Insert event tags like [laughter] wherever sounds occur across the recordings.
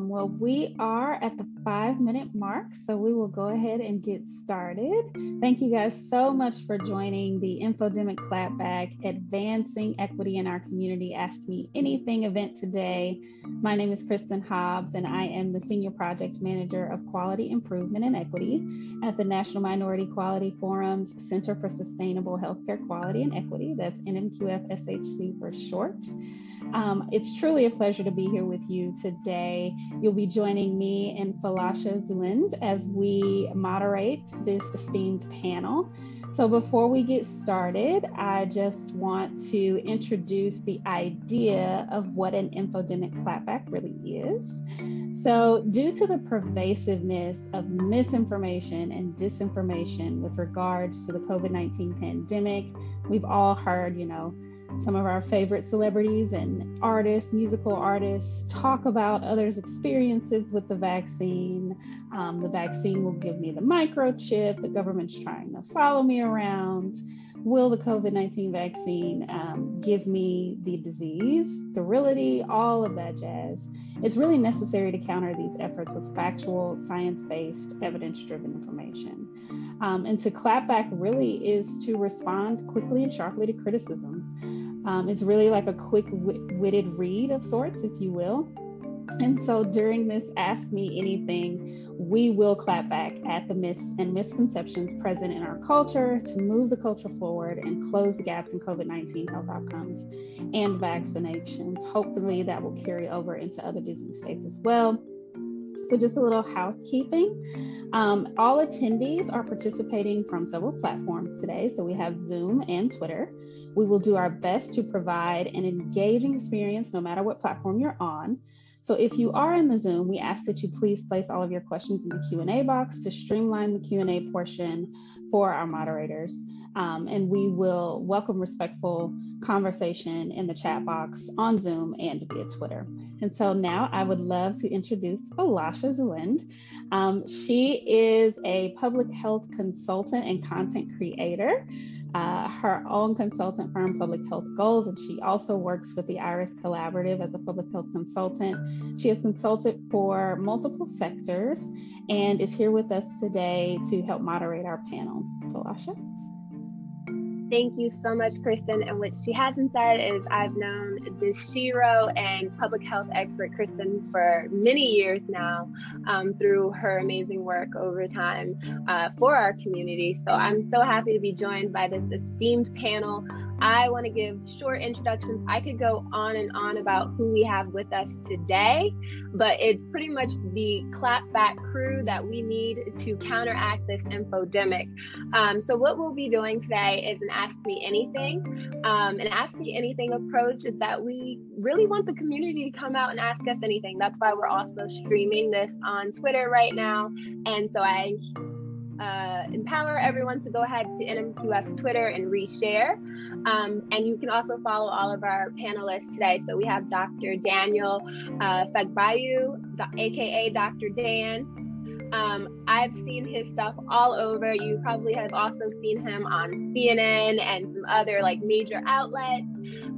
Um, well, we are at the five minute mark, so we will go ahead and get started. Thank you guys so much for joining the Infodemic Clapback Advancing Equity in Our Community Ask Me Anything event today. My name is Kristen Hobbs, and I am the Senior Project Manager of Quality Improvement and Equity at the National Minority Quality Forum's Center for Sustainable Healthcare Quality and Equity. That's NMQF SHC for short. Um, it's truly a pleasure to be here with you today. You'll be joining me and Falasha Zwind as we moderate this esteemed panel. So, before we get started, I just want to introduce the idea of what an infodemic clapback really is. So, due to the pervasiveness of misinformation and disinformation with regards to the COVID 19 pandemic, we've all heard, you know, some of our favorite celebrities and artists, musical artists, talk about others' experiences with the vaccine. Um, the vaccine will give me the microchip. The government's trying to follow me around. Will the COVID 19 vaccine um, give me the disease, sterility, all of that jazz? It's really necessary to counter these efforts with factual, science based, evidence driven information. Um, and to clap back really is to respond quickly and sharply to criticism. Um, it's really like a quick witted read of sorts, if you will. And so during this Ask Me Anything, we will clap back at the myths and misconceptions present in our culture to move the culture forward and close the gaps in COVID 19 health outcomes and vaccinations. Hopefully, that will carry over into other disease states as well. So, just a little housekeeping. Um, all attendees are participating from several platforms today. So, we have Zoom and Twitter. We will do our best to provide an engaging experience no matter what platform you're on. So if you are in the Zoom, we ask that you please place all of your questions in the Q&A box to streamline the Q&A portion for our moderators. Um, and we will welcome respectful conversation in the chat box on Zoom and via Twitter. And so now I would love to introduce Falasha Zwind. Um, she is a public health consultant and content creator uh, her own consultant firm, Public Health Goals, and she also works with the IRIS Collaborative as a public health consultant. She has consulted for multiple sectors and is here with us today to help moderate our panel. Falasha? Thank you so much, Kristen. And what she hasn't said is I've known this Shiro and public health expert, Kristen, for many years now um, through her amazing work over time uh, for our community. So I'm so happy to be joined by this esteemed panel I want to give short introductions. I could go on and on about who we have with us today, but it's pretty much the clapback crew that we need to counteract this infodemic. Um, so, what we'll be doing today is an Ask Me Anything. Um, an Ask Me Anything approach is that we really want the community to come out and ask us anything. That's why we're also streaming this on Twitter right now. And so, I uh, empower everyone to go ahead to NMQF's Twitter and reshare. Um, and you can also follow all of our panelists today. So we have Dr. Daniel uh, aka Dr. Dan. Um, I've seen his stuff all over. You probably have also seen him on CNN and some other like major outlets.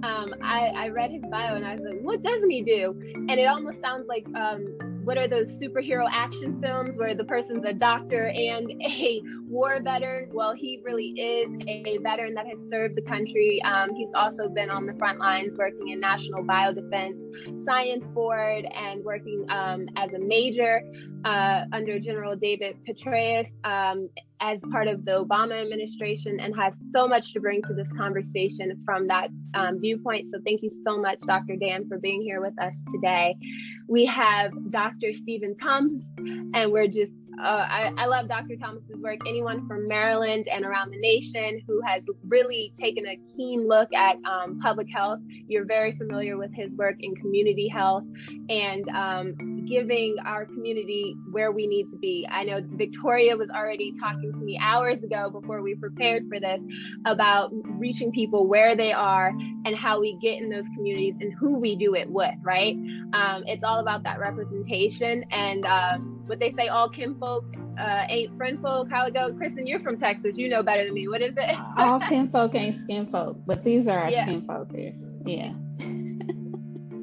Um, I, I read his bio and I was like, what doesn't he do? And it almost sounds like um, what are those superhero action films where the person's a doctor and a war veteran? Well, he really is a veteran that has served the country. Um, he's also been on the front lines working in National Biodefense Science Board and working um, as a major uh, under General David Petraeus um, as part of the Obama administration and has so much to bring to this conversation from that um, viewpoint. So thank you so much, Dr. Dan, for being here with us today. We have Dr. Stephen Thomas, and we're just uh, I, I, love Dr. Thomas's work. Anyone from Maryland and around the nation who has really taken a keen look at um, public health, you're very familiar with his work in community health and um, giving our community where we need to be. I know Victoria was already talking to me hours ago before we prepared for this about reaching people where they are and how we get in those communities and who we do it with, right? Um, it's all about that representation and um, what they say all kinfolk uh, ain't friend folk. How it go? Kristen, you're from Texas. You know better than me. What is it? [laughs] all kinfolk ain't skin folk, but these are our yeah. skin folk here. Yeah.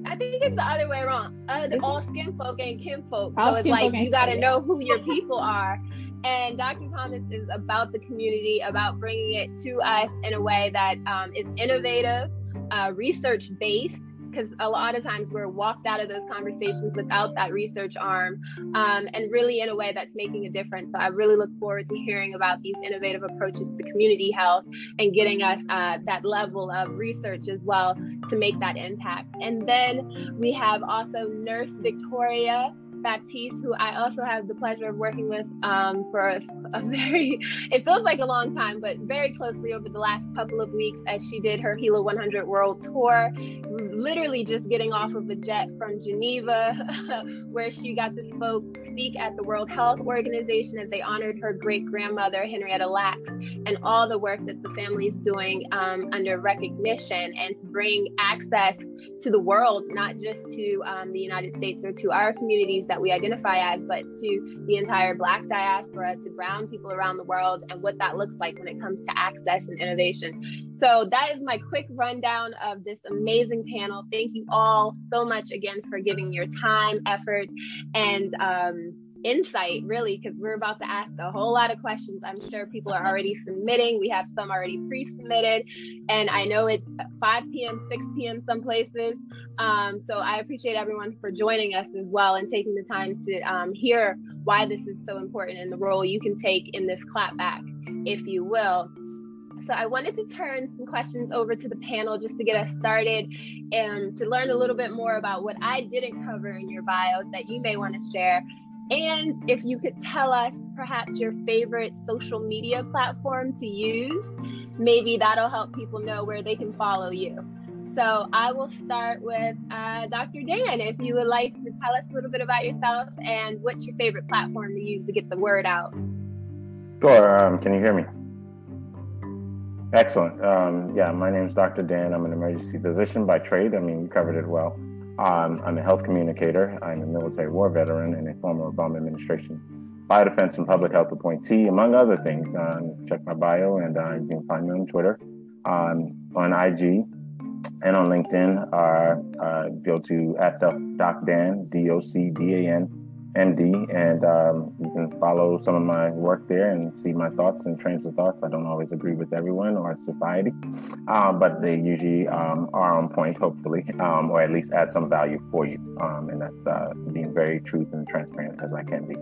I think it's the other way around. Uh, all skin folk ain't kin folk. so it's like you got to know who your [laughs] people are. And Dr. Thomas is about the community, about bringing it to us in a way that um, is innovative, uh, research based, because a lot of times we're walked out of those conversations without that research arm um, and really in a way that's making a difference. So I really look forward to hearing about these innovative approaches to community health and getting us uh, that level of research as well to make that impact. And then we have also Nurse Victoria. Baptiste, who I also have the pleasure of working with um, for a, [laughs] a, very, it feels like a long time, but very closely over the last couple of weeks as she did her HeLa 100 World Tour. Literally just getting off of a jet from Geneva, [laughs] where she got to spoke, speak at the World Health Organization as they honored her great grandmother, Henrietta Lacks, and all the work that the family is doing um, under recognition and to bring access to the world, not just to um, the United States or to our communities that we identify as, but to the entire Black diaspora, to Brown people around the world, and what that looks like when it comes to access and innovation. So, that is my quick rundown of this amazing panel. Thank you all so much again for giving your time, effort, and um, insight really because we're about to ask a whole lot of questions i'm sure people are already submitting. We have some already pre-submitted and i know it's 5 p.m 6 p.m some places. Um, so i appreciate everyone for joining us as well and taking the time to um, hear why this is so important and the role you can take in this clapback if you will. So I wanted to turn some questions over to the panel just to get us started and to learn a little bit more about what I didn't cover in your bios that you may want to share and if you could tell us perhaps your favorite social media platform to use, maybe that'll help people know where they can follow you. So I will start with uh, Dr. Dan. If you would like to tell us a little bit about yourself and what's your favorite platform to use to get the word out. Sure. Um, can you hear me? Excellent. Um, yeah, my name is Dr. Dan. I'm an emergency physician by trade. I mean, you covered it well. Um, I'm a health communicator. I'm a military war veteran and a former Obama administration biodefense and public health appointee, among other things. Um, check my bio, and uh, you can find me on Twitter, um, on IG, and on LinkedIn. Uh, uh, go to at Doc Dan, D O C D A N MD, and um, you can follow some of my work there and see my thoughts and trains of thoughts. I don't always agree with everyone or society, uh, but they usually um, are on point, hopefully, um, or at least add some value for you. Um, and that's uh, being very truth and transparent as I can be.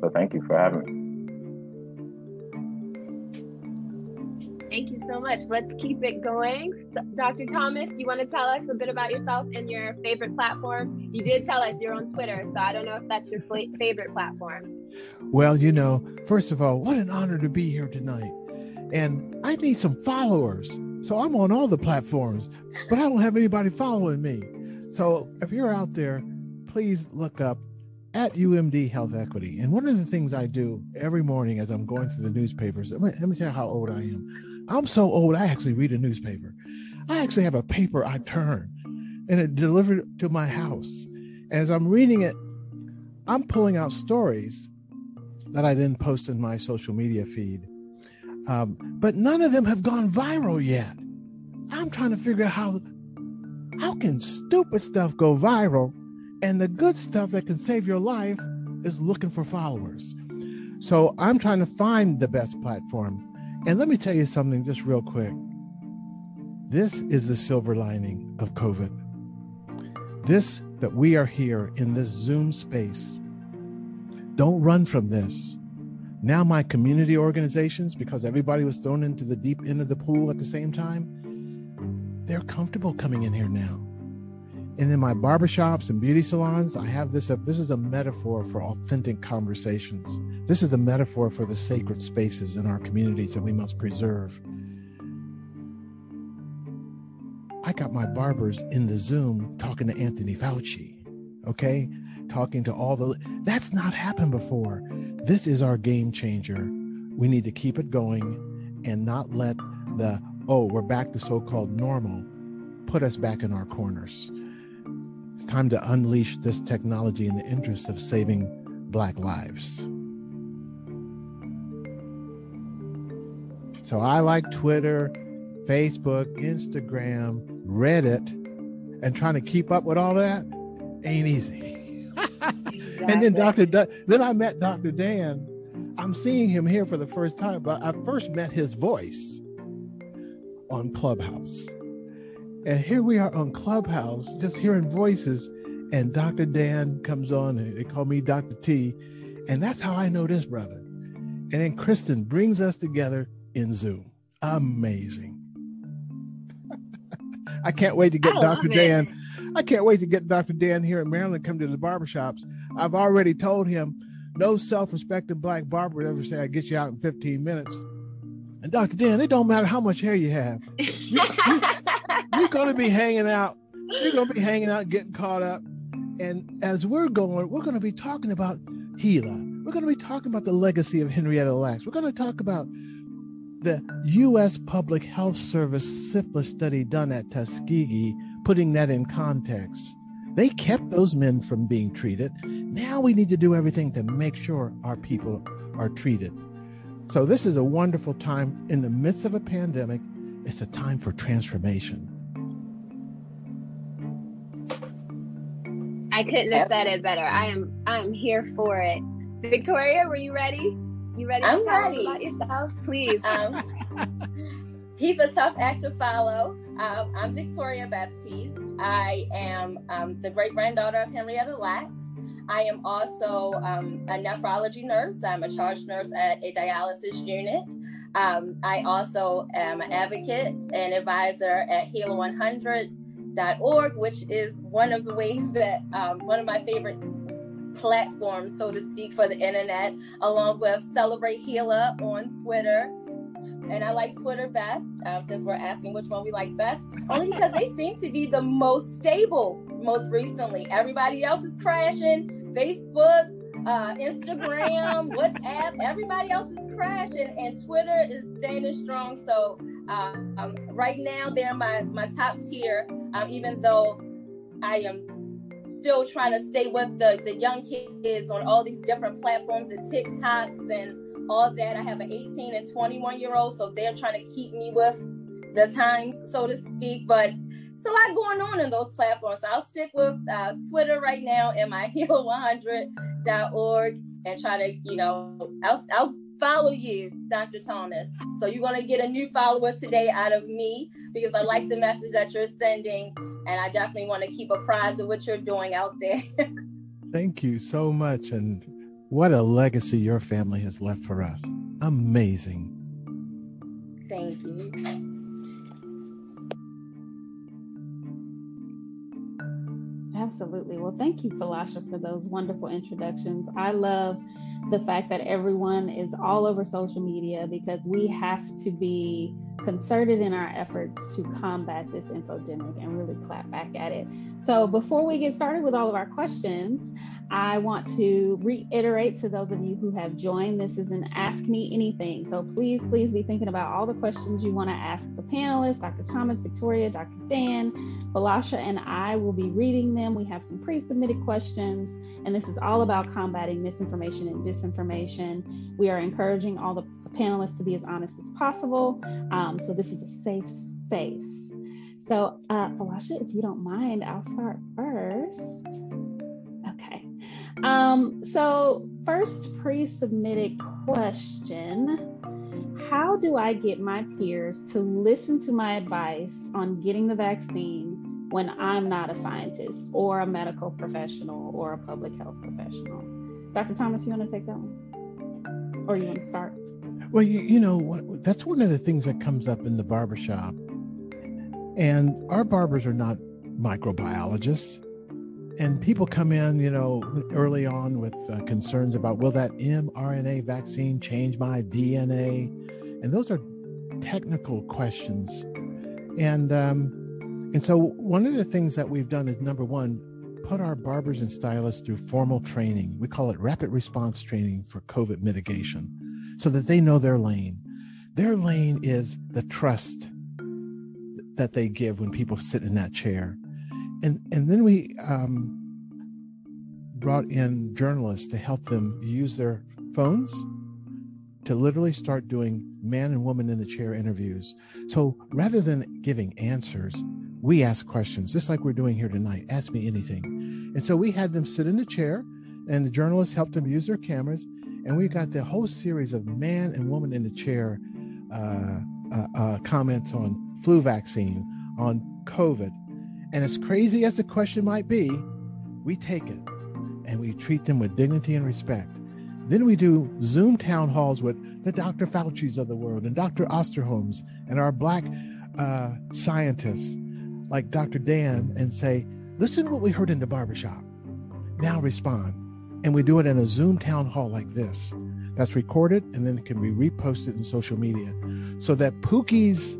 So thank you for having me. Thank you so much. Let's keep it going. Dr. Thomas, you want to tell us a bit about yourself and your favorite platform? You did tell us you're on Twitter, so I don't know if that's your favorite platform. Well, you know, first of all, what an honor to be here tonight. And I need some followers. So I'm on all the platforms, but I don't have anybody following me. So if you're out there, please look up at UMD Health Equity. And one of the things I do every morning as I'm going through the newspapers, let me, let me tell you how old I am. I'm so old, I actually read a newspaper. I actually have a paper I turn and it delivered to my house. As I'm reading it, I'm pulling out stories that I then post in my social media feed. Um, but none of them have gone viral yet. I'm trying to figure out how how can stupid stuff go viral and the good stuff that can save your life is looking for followers. So I'm trying to find the best platform and let me tell you something just real quick. This is the silver lining of COVID. This that we are here in this Zoom space. Don't run from this. Now, my community organizations, because everybody was thrown into the deep end of the pool at the same time, they're comfortable coming in here now. And in my barbershops and beauty salons, I have this up. This is a metaphor for authentic conversations. This is a metaphor for the sacred spaces in our communities that we must preserve. I got my barbers in the Zoom talking to Anthony Fauci, okay? Talking to all the, that's not happened before. This is our game changer. We need to keep it going and not let the, oh, we're back to so called normal put us back in our corners. It's time to unleash this technology in the interest of saving Black lives. So I like Twitter, Facebook, Instagram, Reddit, and trying to keep up with all that ain't easy. exactly. [laughs] And then Dr. D- then I met Dr. Dan. I'm seeing him here for the first time, but I first met his voice on Clubhouse. And here we are on Clubhouse, just hearing voices. And Dr. Dan comes on, and they call me Dr. T. And that's how I know this brother. And then Kristen brings us together in Zoom. Amazing. [laughs] I can't wait to get Dr. Dan. I can't wait to get Dr. Dan here in Maryland come to the barbershops. I've already told him no self-respecting black barber would ever say I get you out in 15 minutes. And Dr. Dan, it don't matter how much hair you have. You, you, [laughs] going to be hanging out. You're going to be hanging out, getting caught up. And as we're going, we're going to be talking about HeLa. We're going to be talking about the legacy of Henrietta Lacks. We're going to talk about the U.S. Public Health Service syphilis study done at Tuskegee, putting that in context. They kept those men from being treated. Now we need to do everything to make sure our people are treated. So, this is a wonderful time in the midst of a pandemic. It's a time for transformation. I couldn't have said it better. I am I'm here for it. Victoria, were you ready? You ready? I'm ready. yourself, please. [laughs] Um, he's a tough act to follow. Um, I'm Victoria Baptiste. I am um, the great granddaughter of Henrietta Lacks. I am also um, a nephrology nurse. I'm a charge nurse at a dialysis unit. Um, I also am an advocate and advisor at HeLa100.org, which is one of the ways that um, one of my favorite platform, so to speak, for the internet, along with Celebrate HeLa on Twitter. And I like Twitter best, uh, since we're asking which one we like best, only because they seem to be the most stable most recently. Everybody else is crashing. Facebook, uh, Instagram, [laughs] WhatsApp, everybody else is crashing, and Twitter is standing strong. So uh, um, right now, they're my my top tier. Um, even though I am still trying to stay with the, the young kids on all these different platforms, the TikToks and all that. I have an 18 and 21 year old, so they're trying to keep me with the times, so to speak. But it's a lot going on in those platforms. So I'll stick with uh, Twitter right now and my [laughs] HeLa100.org and try to, you know, I'll, I'll follow you, Dr. Thomas. So you're going to get a new follower today out of me because I like the message that you're sending. And I definitely want to keep apprised of what you're doing out there. [laughs] Thank you so much. And what a legacy your family has left for us. Amazing. Thank you. Absolutely. Well, thank you, Falasha, for those wonderful introductions. I love the fact that everyone is all over social media because we have to be concerted in our efforts to combat this infodemic and really clap back at it. So, before we get started with all of our questions, I want to reiterate to those of you who have joined this is an Ask Me Anything. So please, please be thinking about all the questions you want to ask the panelists, Dr. Thomas, Victoria, Dr. Dan, Falasha, and I will be reading them. We have some pre submitted questions, and this is all about combating misinformation and disinformation. We are encouraging all the panelists to be as honest as possible. Um, so this is a safe space. So, uh, if you don't mind, I'll start first. Um, so, first pre submitted question How do I get my peers to listen to my advice on getting the vaccine when I'm not a scientist or a medical professional or a public health professional? Dr. Thomas, you want to take that one? Or you want to start? Well, you, you know, that's one of the things that comes up in the barbershop. And our barbers are not microbiologists and people come in, you know, early on with uh, concerns about will that mRNA vaccine change my DNA? And those are technical questions. And um, and so one of the things that we've done is number one, put our barbers and stylists through formal training. We call it rapid response training for COVID mitigation, so that they know their lane. Their lane is the trust that they give when people sit in that chair and and then we um, brought in journalists to help them use their phones to literally start doing man and woman in the chair interviews. So rather than giving answers, we ask questions, just like we're doing here tonight. Ask me anything. And so we had them sit in the chair, and the journalists helped them use their cameras. And we got the whole series of man and woman in the chair uh, uh, uh, comments on flu vaccine, on COVID. And as crazy as the question might be, we take it and we treat them with dignity and respect. Then we do Zoom town halls with the Dr. Fauci's of the world and Dr. Osterholms and our Black uh, scientists like Dr. Dan and say, listen to what we heard in the barbershop. Now respond. And we do it in a Zoom town hall like this that's recorded and then it can be reposted in social media so that Pookie's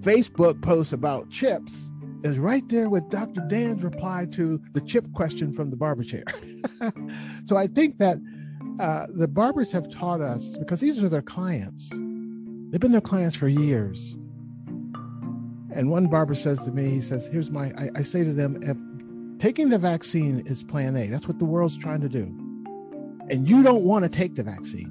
Facebook post about chips is right there with Dr. Dan's reply to the chip question from the barber chair. [laughs] so I think that uh, the barbers have taught us because these are their clients. They've been their clients for years. And one barber says to me, he says, Here's my, I, I say to them, if taking the vaccine is plan A, that's what the world's trying to do, and you don't want to take the vaccine,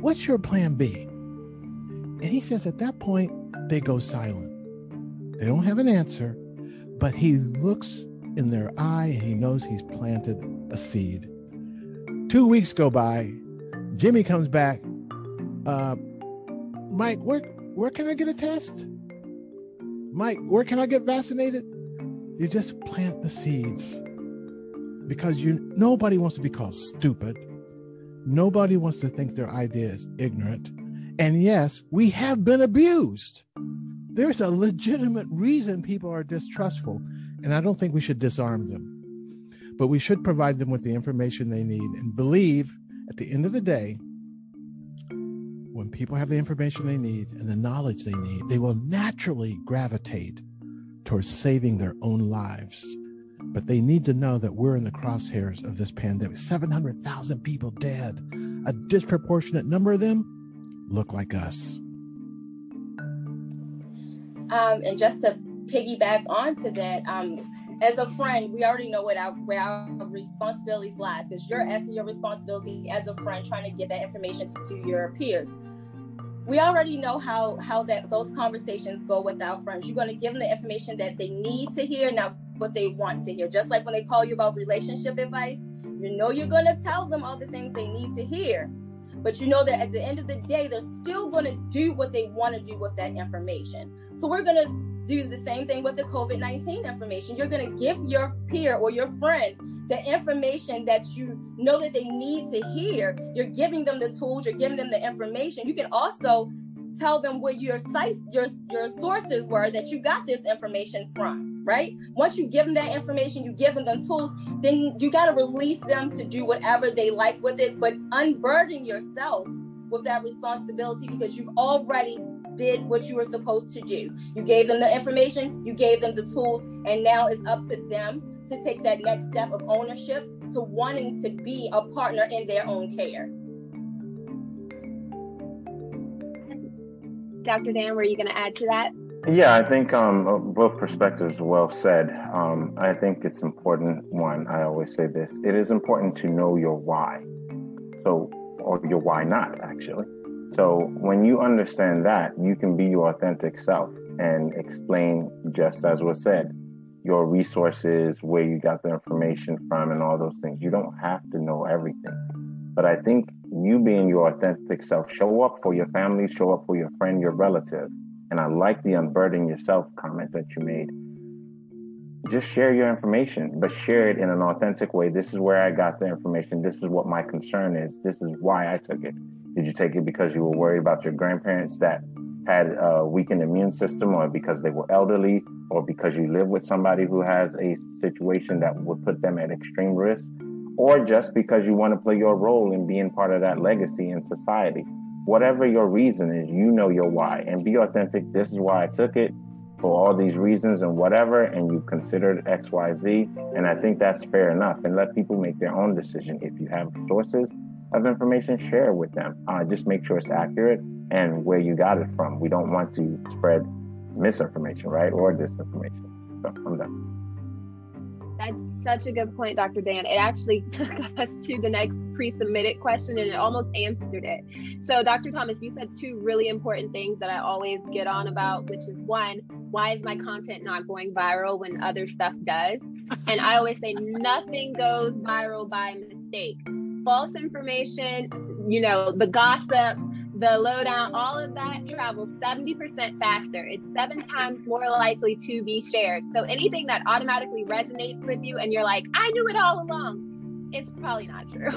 what's your plan B? And he says, At that point, they go silent. They don't have an answer, but he looks in their eye and he knows he's planted a seed. Two weeks go by. Jimmy comes back. Uh, Mike, where where can I get a test? Mike, where can I get vaccinated? You just plant the seeds because you nobody wants to be called stupid. Nobody wants to think their idea is ignorant. And yes, we have been abused there's a legitimate reason people are distrustful, and I don't think we should disarm them. But we should provide them with the information they need and believe at the end of the day, when people have the information they need and the knowledge they need, they will naturally gravitate towards saving their own lives. But they need to know that we're in the crosshairs of this pandemic. 700,000 people dead. A disproportionate number of them look like us. Um, and just to piggyback onto that, um, as a friend, we already know what our where our responsibilities lies because you're asking your responsibility as a friend trying to get that information to, to your peers. We already know how how that those conversations go with our friends. You're going to give them the information that they need to hear, not what they want to hear. Just like when they call you about relationship advice, you know you're going to tell them all the things they need to hear but you know that at the end of the day they're still going to do what they want to do with that information. So we're going to do the same thing with the covid-19 information. You're going to give your peer or your friend the information that you know that they need to hear. You're giving them the tools you're giving them the information. You can also tell them where your sites your your sources were that you got this information from right once you give them that information you give them the tools then you got to release them to do whatever they like with it but unburden yourself with that responsibility because you've already did what you were supposed to do you gave them the information you gave them the tools and now it's up to them to take that next step of ownership to wanting to be a partner in their own care Dr. Dan, were you going to add to that? Yeah, I think um, uh, both perspectives well said. Um, I think it's important. One, I always say this: it is important to know your why. So, or your why not, actually. So, when you understand that, you can be your authentic self and explain, just as was said, your resources, where you got the information from, and all those things. You don't have to know everything. But I think you being your authentic self, show up for your family, show up for your friend, your relative. And I like the unburden yourself comment that you made. Just share your information, but share it in an authentic way. This is where I got the information. This is what my concern is. This is why I took it. Did you take it because you were worried about your grandparents that had a weakened immune system, or because they were elderly, or because you live with somebody who has a situation that would put them at extreme risk? or just because you want to play your role in being part of that legacy in society. Whatever your reason is, you know your why and be authentic. This is why I took it for all these reasons and whatever, and you've considered X, Y, Z. And I think that's fair enough. And let people make their own decision. If you have sources of information, share with them. Uh, just make sure it's accurate and where you got it from. We don't want to spread misinformation, right, or disinformation. So I'm done. Such a good point, Dr. Dan. It actually [laughs] took us to the next pre submitted question and it almost answered it. So, Dr. Thomas, you said two really important things that I always get on about, which is one, why is my content not going viral when other stuff does? And I always say nothing goes viral by mistake. False information, you know, the gossip, the lowdown, all of that travels 70% faster. It's seven times more likely to be shared. So anything that automatically resonates with you and you're like, I knew it all along, it's probably not true. [laughs]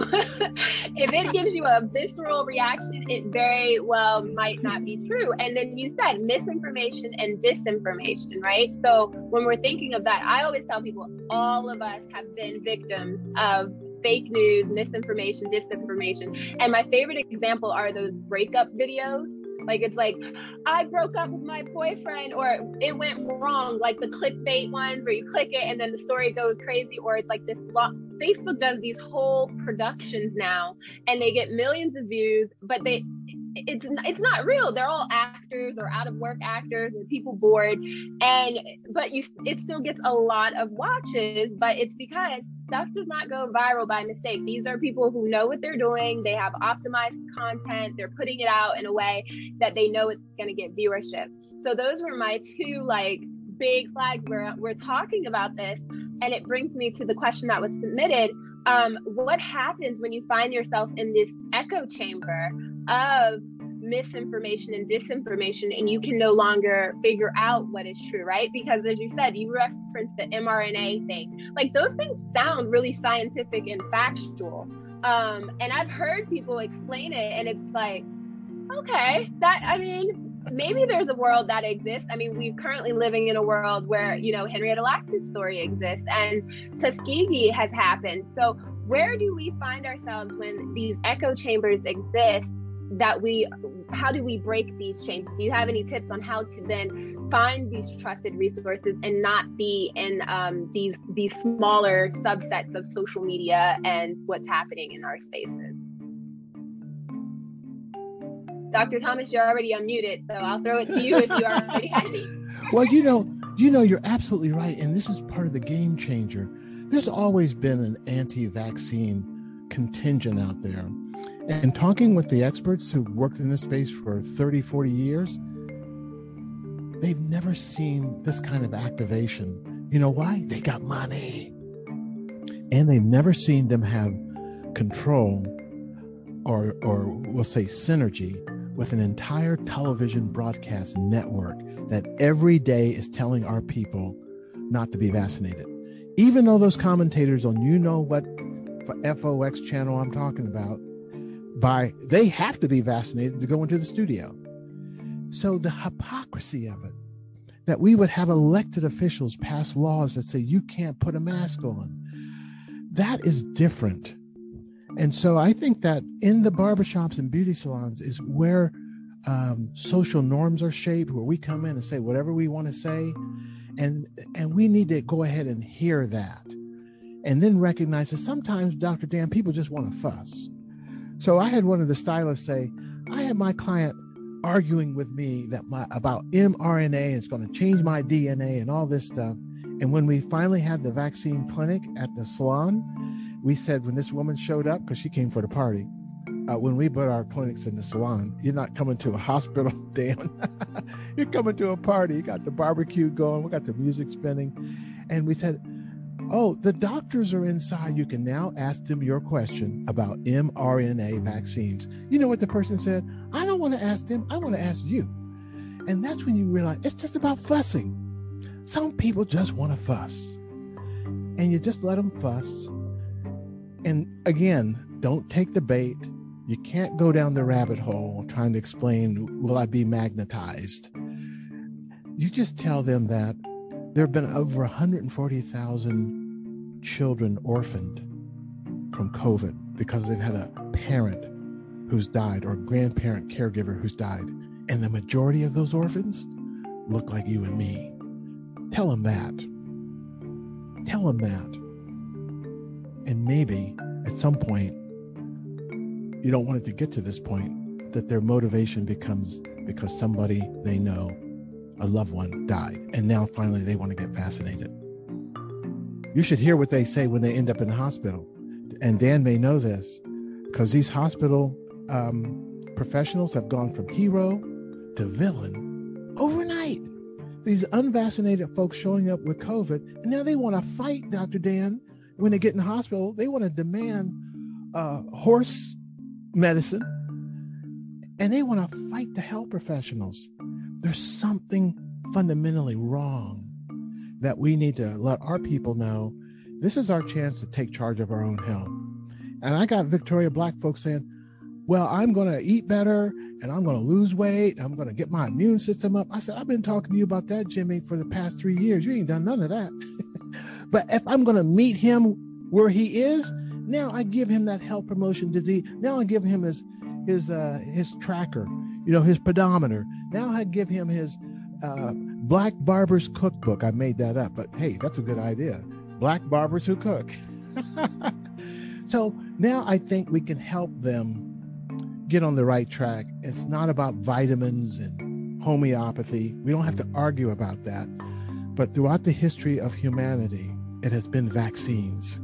if it gives you a visceral reaction, it very well might not be true. And then you said misinformation and disinformation, right? So when we're thinking of that, I always tell people all of us have been victims of fake news, misinformation, disinformation. And my favorite example are those breakup videos. Like it's like, I broke up with my boyfriend, or it went wrong, like the clickbait ones where you click it and then the story goes crazy, or it's like this long, Facebook does these whole productions now and they get millions of views, but they it's it's not real. They're all actors or out of work actors or people bored, and but you it still gets a lot of watches. But it's because stuff does not go viral by mistake. These are people who know what they're doing. They have optimized content. They're putting it out in a way that they know it's going to get viewership. So those were my two like big flags where we're talking about this, and it brings me to the question that was submitted um, what happens when you find yourself in this echo chamber of misinformation and disinformation and you can no longer figure out what is true right because as you said you referenced the mrna thing like those things sound really scientific and factual um, and i've heard people explain it and it's like okay that i mean maybe there's a world that exists. I mean, we're currently living in a world where, you know, Henrietta Lacks's story exists and Tuskegee has happened. So, where do we find ourselves when these echo chambers exist? That we, how do we break these chains? Do you have any tips on how to then find these trusted resources and not be in um, these these smaller subsets of social media and what's happening in our spaces? Dr. Thomas, you're already unmuted, so I'll throw it to you if you are already [laughs] ready. well, you know, you know, you're absolutely right, and this is part of the game changer. There's always been an anti-vaccine contingent out there. And talking with the experts who've worked in this space for 30, 40 years, they've never seen this kind of activation. You know why? They got money. And they've never seen them have control or, or we'll say synergy with an entire television broadcast network that every day is telling our people not to be vaccinated. Even though those commentators on you know what FOX channel I'm talking about, by they have to be vaccinated to go into the studio. So the hypocrisy of it that we would have elected officials pass laws that say you can't put a mask on. That is different and so I think that in the barbershops and beauty salons is where um, social norms are shaped, where we come in and say whatever we want to say, and and we need to go ahead and hear that, and then recognize that sometimes, Dr. Dan, people just want to fuss. So I had one of the stylists say, I had my client arguing with me that my about mRNA is going to change my DNA and all this stuff. And when we finally had the vaccine clinic at the salon, we said when this woman showed up because she came for the party uh, when we put our clinics in the salon you're not coming to a [laughs] hospital dan. [laughs] You're coming to a party. You got the barbecue going. We got the music spinning. And we said oh the doctors are inside. You can now ask them your question about mrna vaccines. You know what the person said? I don't want to ask them i want to ask you. And that's when you realize it's just about fussing. Some people just want to fuss. And you just let them fuss. And again, don't take the bait. You can't go down the rabbit hole trying to explain, will I be magnetized? You just tell them that there have been over 140,000 children orphaned from COVID because they've had a parent who's died or a grandparent caregiver who's died. And the majority of those orphans look like you and me. Tell them that. Tell them that. And maybe at some point, you don't want it to get to this point that their motivation becomes because somebody they know, a loved one, died. And now finally they want to get vaccinated. You should hear what they say when they end up in the hospital. And Dan may know this because these hospital um, professionals have gone from hero to villain overnight. These unvaccinated folks showing up with COVID, and now they want to fight Dr. Dan when they get in the hospital. They want to demand uh, horse medicine, and they want to fight the health professionals. There's something fundamentally wrong that we need to let our people know this is our chance to take charge of our own health. And I got Victoria Black folks saying, well, I'm going to eat better and I'm going to lose weight. I'm going to get my immune system up. I said, I've been talking to you about that, Jimmy, for the past three years. You ain't done none of that. [laughs] but if I'm going to meet him where he is, now I give him that health promotion disease. Now I give him his his uh, his tracker, you know, his pedometer. Now I give him his uh, Black Barbers Cookbook. I made that up, but hey, that's a good idea. Black Barbers Who Cook. [laughs] so now I think we can help them get on the right track. It's not about vitamins and homeopathy. We don't have to argue about that. But throughout the history of humanity, it has been vaccines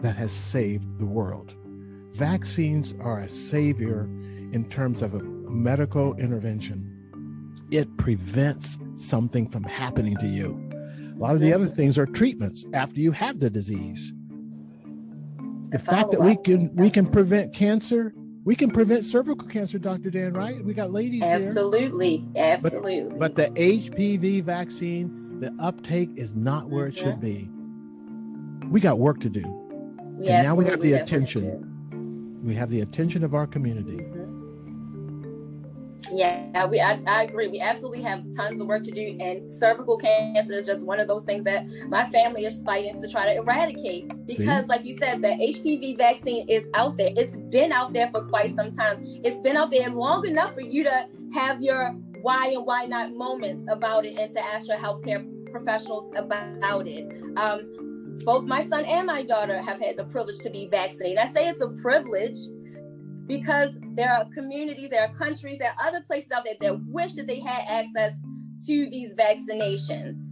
that has saved the world. Vaccines are a savior in terms of a medical intervention. It prevents something from happening to you. A lot of the other things are treatments after you have the disease. The fact that we can we can prevent cancer, we can prevent cervical cancer, Dr. Dan, right? We got ladies Absolutely. Here. Absolutely. But, but the HPV vaccine, the uptake is not where it should be. We got work to do. We and now we have the attention. We have the attention of our community. Mm-hmm. Yeah, we I, I agree. We absolutely have tons of work to do, and cervical cancer is just one of those things that my family is fighting to try to eradicate. Because, See? like you said, the HPV vaccine is out there. It's been out there for quite some time. It's been out there long enough for you to have your why and why not moments about it, and to ask your healthcare professionals about it. Um, both my son and my daughter have had the privilege to be vaccinated. I say it's a privilege because there are communities, there are countries, there are other places out there that wish that they had access to these vaccinations.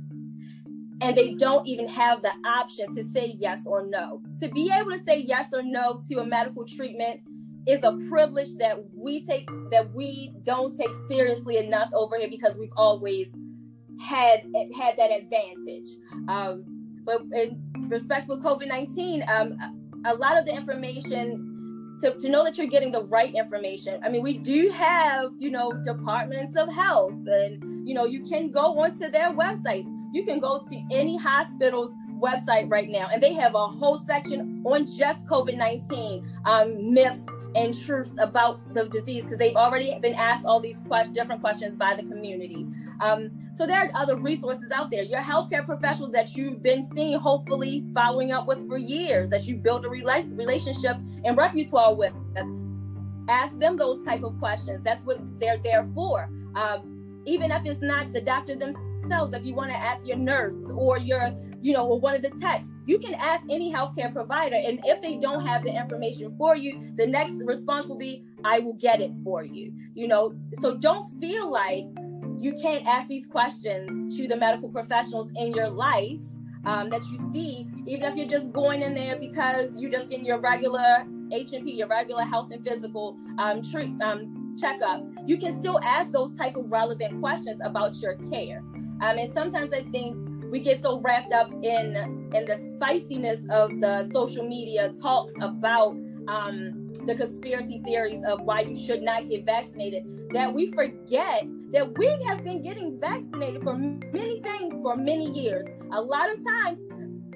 And they don't even have the option to say yes or no. To be able to say yes or no to a medical treatment is a privilege that we take that we don't take seriously enough over here because we've always had had that advantage. Um, but in respect for COVID nineteen, um, a lot of the information to, to know that you're getting the right information. I mean, we do have, you know, departments of health, and, you know, you can go onto their websites. You can go to any hospital's website right now, and they have a whole section on just COVID 19 um, myths and truths about the disease because they've already been asked all these quest- different questions by the community. Um, so there are other resources out there. Your healthcare professionals that you've been seeing, hopefully following up with for years, that you built a rela- relationship and repertoire with. Ask them those type of questions. That's what they're there for. Um, even if it's not the doctor themselves, if you want to ask your nurse or your, you know, or one of the techs, you can ask any healthcare provider. And if they don't have the information for you, the next response will be, I will get it for you. You know, so don't feel like you can't ask these questions to the medical professionals in your life um, that you see, even if you're just going in there because you're just getting your regular H&P, your regular health and physical um, treat, um, checkup. You can still ask those type of relevant questions about your care. Um, and sometimes I think we get so wrapped up in in the spiciness of the social media talks about um, the conspiracy theories of why you should not get vaccinated that we forget that we have been getting vaccinated for many things for many years. A lot of times,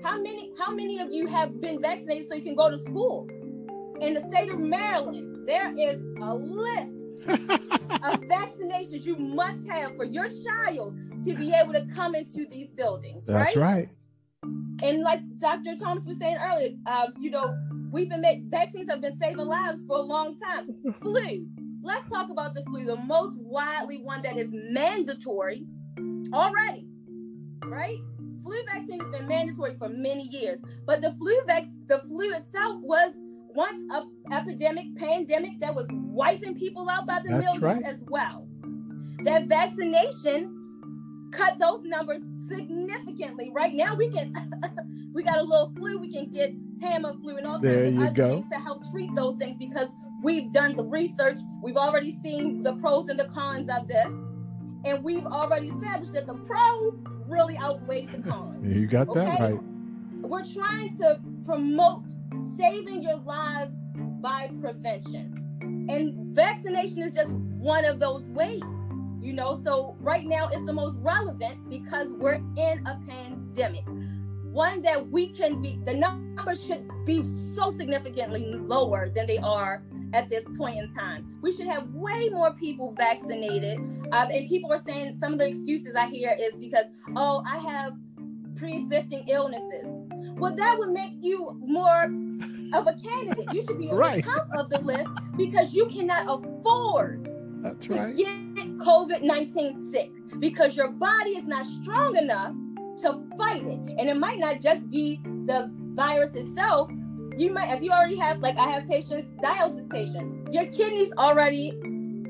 how many how many of you have been vaccinated so you can go to school? In the state of Maryland, there is a list of vaccinations you must have for your child to be able to come into these buildings. That's right. right. And like Dr. Thomas was saying earlier, uh, you know, we've been vaccines have been saving lives for a long time. [laughs] Flu. Let's talk about the flu, the most widely one that is mandatory already, right? Flu vaccine has been mandatory for many years, but the flu vac- the flu itself was once a epidemic, pandemic that was wiping people out by the That's millions right. as well. That vaccination cut those numbers significantly. Right now, we can [laughs] we got a little flu, we can get Tamiflu and all there kinds of other go. things to help treat those things because we've done the research. We've already seen the pros and the cons of this. And we've already established that the pros really outweigh the cons. You got that right. We're trying to promote saving your lives by prevention. And vaccination is just one of those ways. You know, so right now it's the most relevant because we're in a pandemic. One that we can be, the numbers should be so significantly lower than they are at this point in time. We should have way more people vaccinated. Um, and people are saying some of the excuses I hear is because, oh, I have pre existing illnesses. Well, that would make you more of a candidate. You should be Right. the top of the list because you cannot afford That's to right. get COVID 19 sick because your body is not strong enough to fight it. And it might not just be the virus itself. You might, if you already have, like I have patients, dialysis patients, your kidneys already,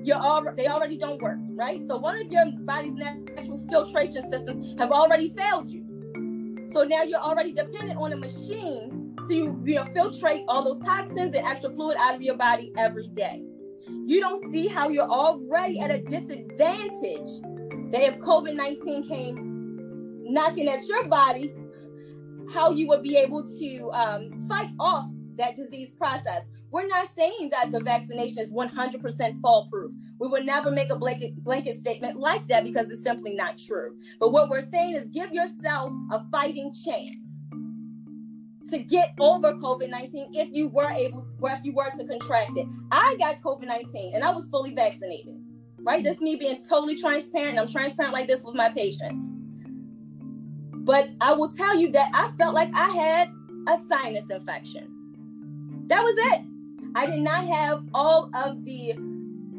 you're all, they already don't work, right? So one of your body's natural filtration systems have already failed you. So now you're already dependent on a machine to you know filtrate all those toxins and extra fluid out of your body every day. You don't see how you're already at a disadvantage that if COVID 19 came knocking at your body, how you would be able to um, fight off that disease process. We're not saying that the vaccination is 100% foolproof. We would never make a blanket, blanket statement like that because it's simply not true. But what we're saying is give yourself a fighting chance to get over COVID 19 if you were able, or if you were to contract it. I got COVID 19 and I was fully vaccinated, right? That's me being totally transparent. I'm transparent like this with my patients. But I will tell you that I felt like I had a sinus infection. That was it. I did not have all of the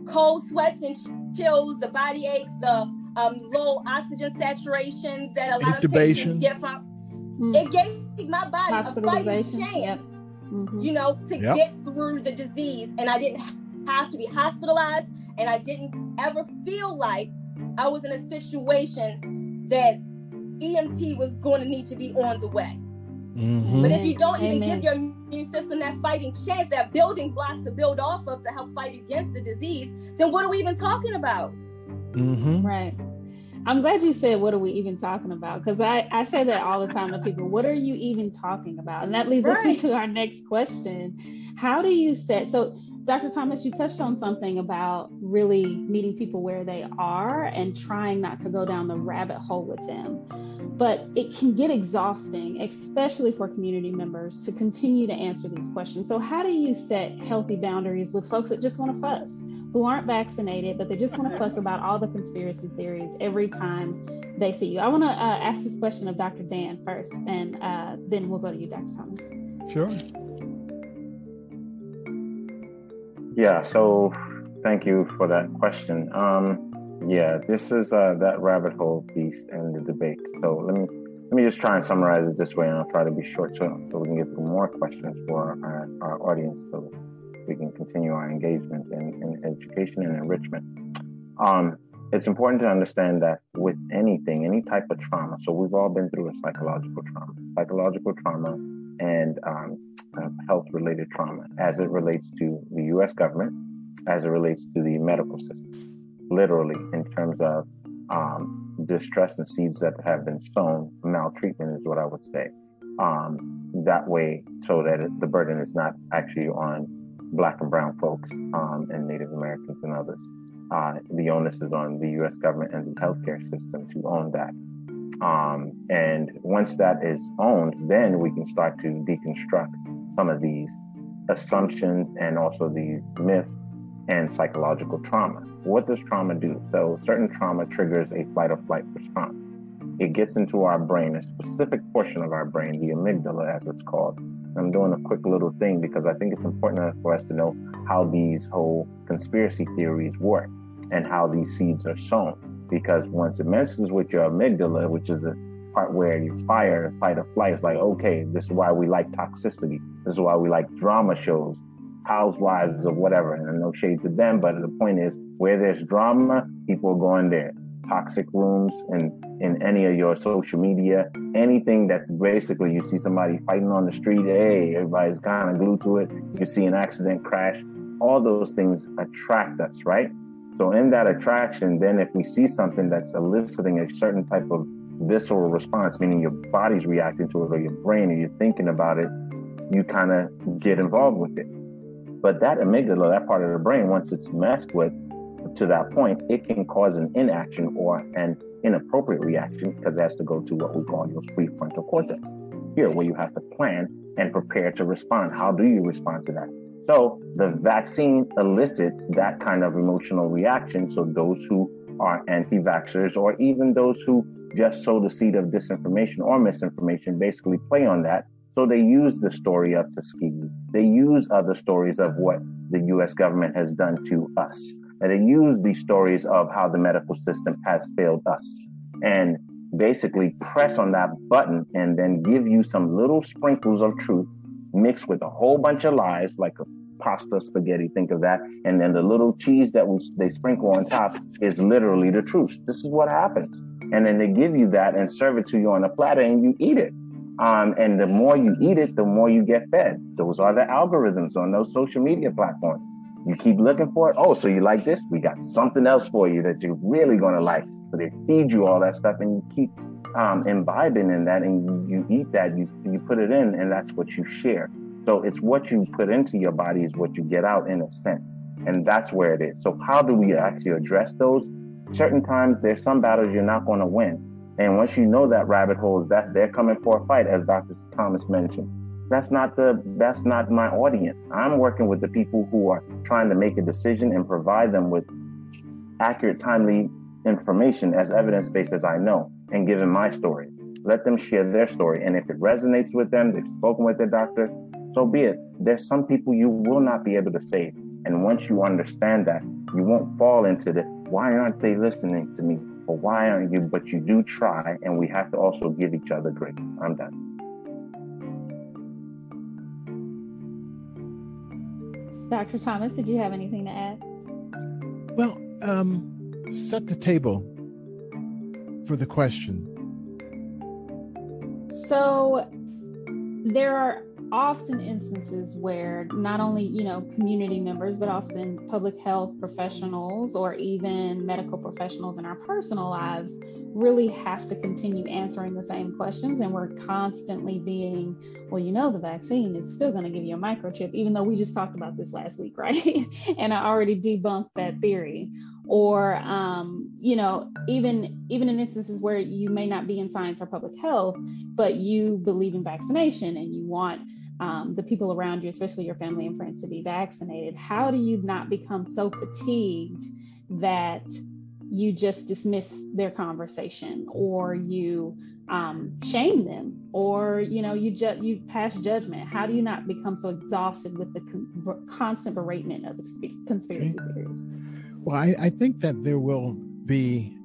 cold sweats and chills, the body aches, the um, low oxygen saturations that a lot of patients get from. Mm. It gave my body a fighting chance yep. Mhm. you know, to Yep. get through the disease. And I didn't have to be hospitalized. And I didn't ever feel like I was in a situation that EMT was going to need to be on the way. Mhm. But if you don't even Amen. give your immune system that fighting chance, that building block to build off of to help fight against the disease, then what are we even talking about? Mhm. Right. I'm glad you said, what are we even talking about? Because I, I say that all the time to people. What are you even talking about? And that leads us into our next question. How do you set, so Dr. Thomas, you touched on something about really meeting people where they are and trying not to go down the rabbit hole with them. But it can get exhausting, especially for community members, to continue to answer these questions. So, how do you set healthy boundaries with folks that just want to fuss? Who aren't vaccinated, but they just want to fuss about all the conspiracy theories every time they see you. I want to uh, ask this question of Dr. Dan first, and uh, then we'll go to you, Dr. Thomas. Sure. Yeah, so thank you for that question. Um, yeah, this is uh, that rabbit hole piece and the debate. So let me let me just try and summarize it this way, and I'll try to be short so, so we can get more questions for our, our audience, so we can continue our engagement in, in education and enrichment. Um, it's important to understand that with anything, any type of trauma, so we've all been through a psychological trauma, psychological trauma, and um, uh, health-related trauma as it relates to the U.S. government, as it relates to the medical system, literally in terms of um, distress and seeds that have been sown. Maltreatment is what I would say. Um, that way, so that it, the burden is not actually on Black and Brown folks um, and Native Americans and others. Uh, the onus is on the U.S. government and the healthcare system to own that. Um, and once that is owned, then we can start to deconstruct some of these assumptions and also these myths and psychological trauma. What does trauma do? So, certain trauma triggers a fight or flight response. It gets into our brain, a specific portion of our brain, the amygdala, as it's called. I'm doing a quick little thing because I think it's important for us to know how these whole conspiracy theories work and how these seeds are sown. Because once it messes with your amygdala, which is a part where you fire, fight or flight, it's like, okay, this is why we like toxicity. This is why we like drama shows, housewives or whatever. And no shade to them, but the point is, where there's drama, people are going there. Toxic rooms and in any of your social media, anything that's basically you see somebody fighting on the street, hey, everybody's kind of glued to it. You see an accident crash, all those things attract us, right? So in that attraction, then if we see something that's eliciting a certain type of visceral response, meaning your body's reacting to it or your brain or you're thinking about it, you kind of get involved with it. But that amygdala, that part of the brain, once it's messed with to that point, it can cause an inaction or an inappropriate reaction because it has to go to what we call your prefrontal cortex. Here, where you have to plan and prepare to respond. How do you respond to that? So the vaccine elicits that kind of emotional reaction. So those who are anti vaxxers or even those who just sow the seed of disinformation or misinformation basically play on that. So they use the story of Tuskegee. They use other stories of what the US government has done to us. And they use these stories of how the medical system has failed us. And basically press on that button and then give you some little sprinkles of truth mixed with a whole bunch of lies, like a pasta spaghetti, think of that. And then the little cheese that they sprinkle on top is literally the truth. This is what happens. And then they give you that and serve it to you on a platter and you eat it. Um, and the more you eat it, the more you get fed. Those are the algorithms on those social media platforms. You keep looking for it. Oh, so you like this? We got something else for you that you're really to like. So they feed you all that stuff and you keep um, imbibing in that and you, eat that, you, you put it in, and that's what you share. So it's what you put into your body is what you get out in a sense. And that's where it is. So how do we actually address those? Certain times there's some battles you're not going to win. And once you know that rabbit hole that they're coming for a fight, as Dr. Thomas mentioned. That's not the that's not my audience. I'm working with the people who are trying to make a decision and provide them with accurate, timely information as evidence-based as I know and given my story. Let them share their story. And if it resonates with them, they've spoken with their doctor, so be it. There's some people you will not be able to save. And once you understand that, you won't fall into the why aren't they listening to me? Or why aren't you? But you do try, and we have to also give each other grace. I'm done. Dr. Thomas, did you have anything to add? Well, um, set the table for the question. So there are often instances where not only you know community members but often public health professionals or even medical professionals in our personal lives really have to continue answering the same questions and we're constantly being well you know the vaccine is still going to give you a microchip even though we just talked about this last week [laughs] right and i already debunked that theory or um, you know even even in instances where you may not be in science or public health but you believe in vaccination and you want um, the people around you, especially your family and friends, to be vaccinated? How do you not become so fatigued that you just dismiss their conversation or you um, shame them or you know you just you pass judgment. How do you not become so exhausted with the con- constant beratement of the conspiracy okay. theories? Well I, I, think that there will be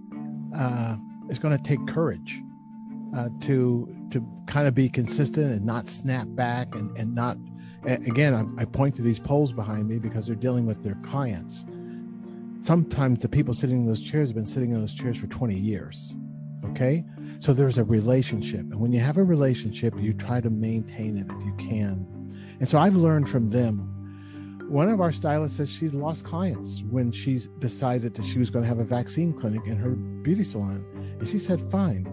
uh, it's going to take courage uh, to to kind of be consistent and not snap back and and not again I, I point to these polls behind me because they're dealing with their clients sometimes the people sitting in those chairs have been sitting in those chairs for 20 years okay so there's a relationship and when you have a relationship you try to maintain it if you can and so i've learned from them one of our stylists says she lost clients when she decided that she was going to have a vaccine clinic in her beauty salon and she said fine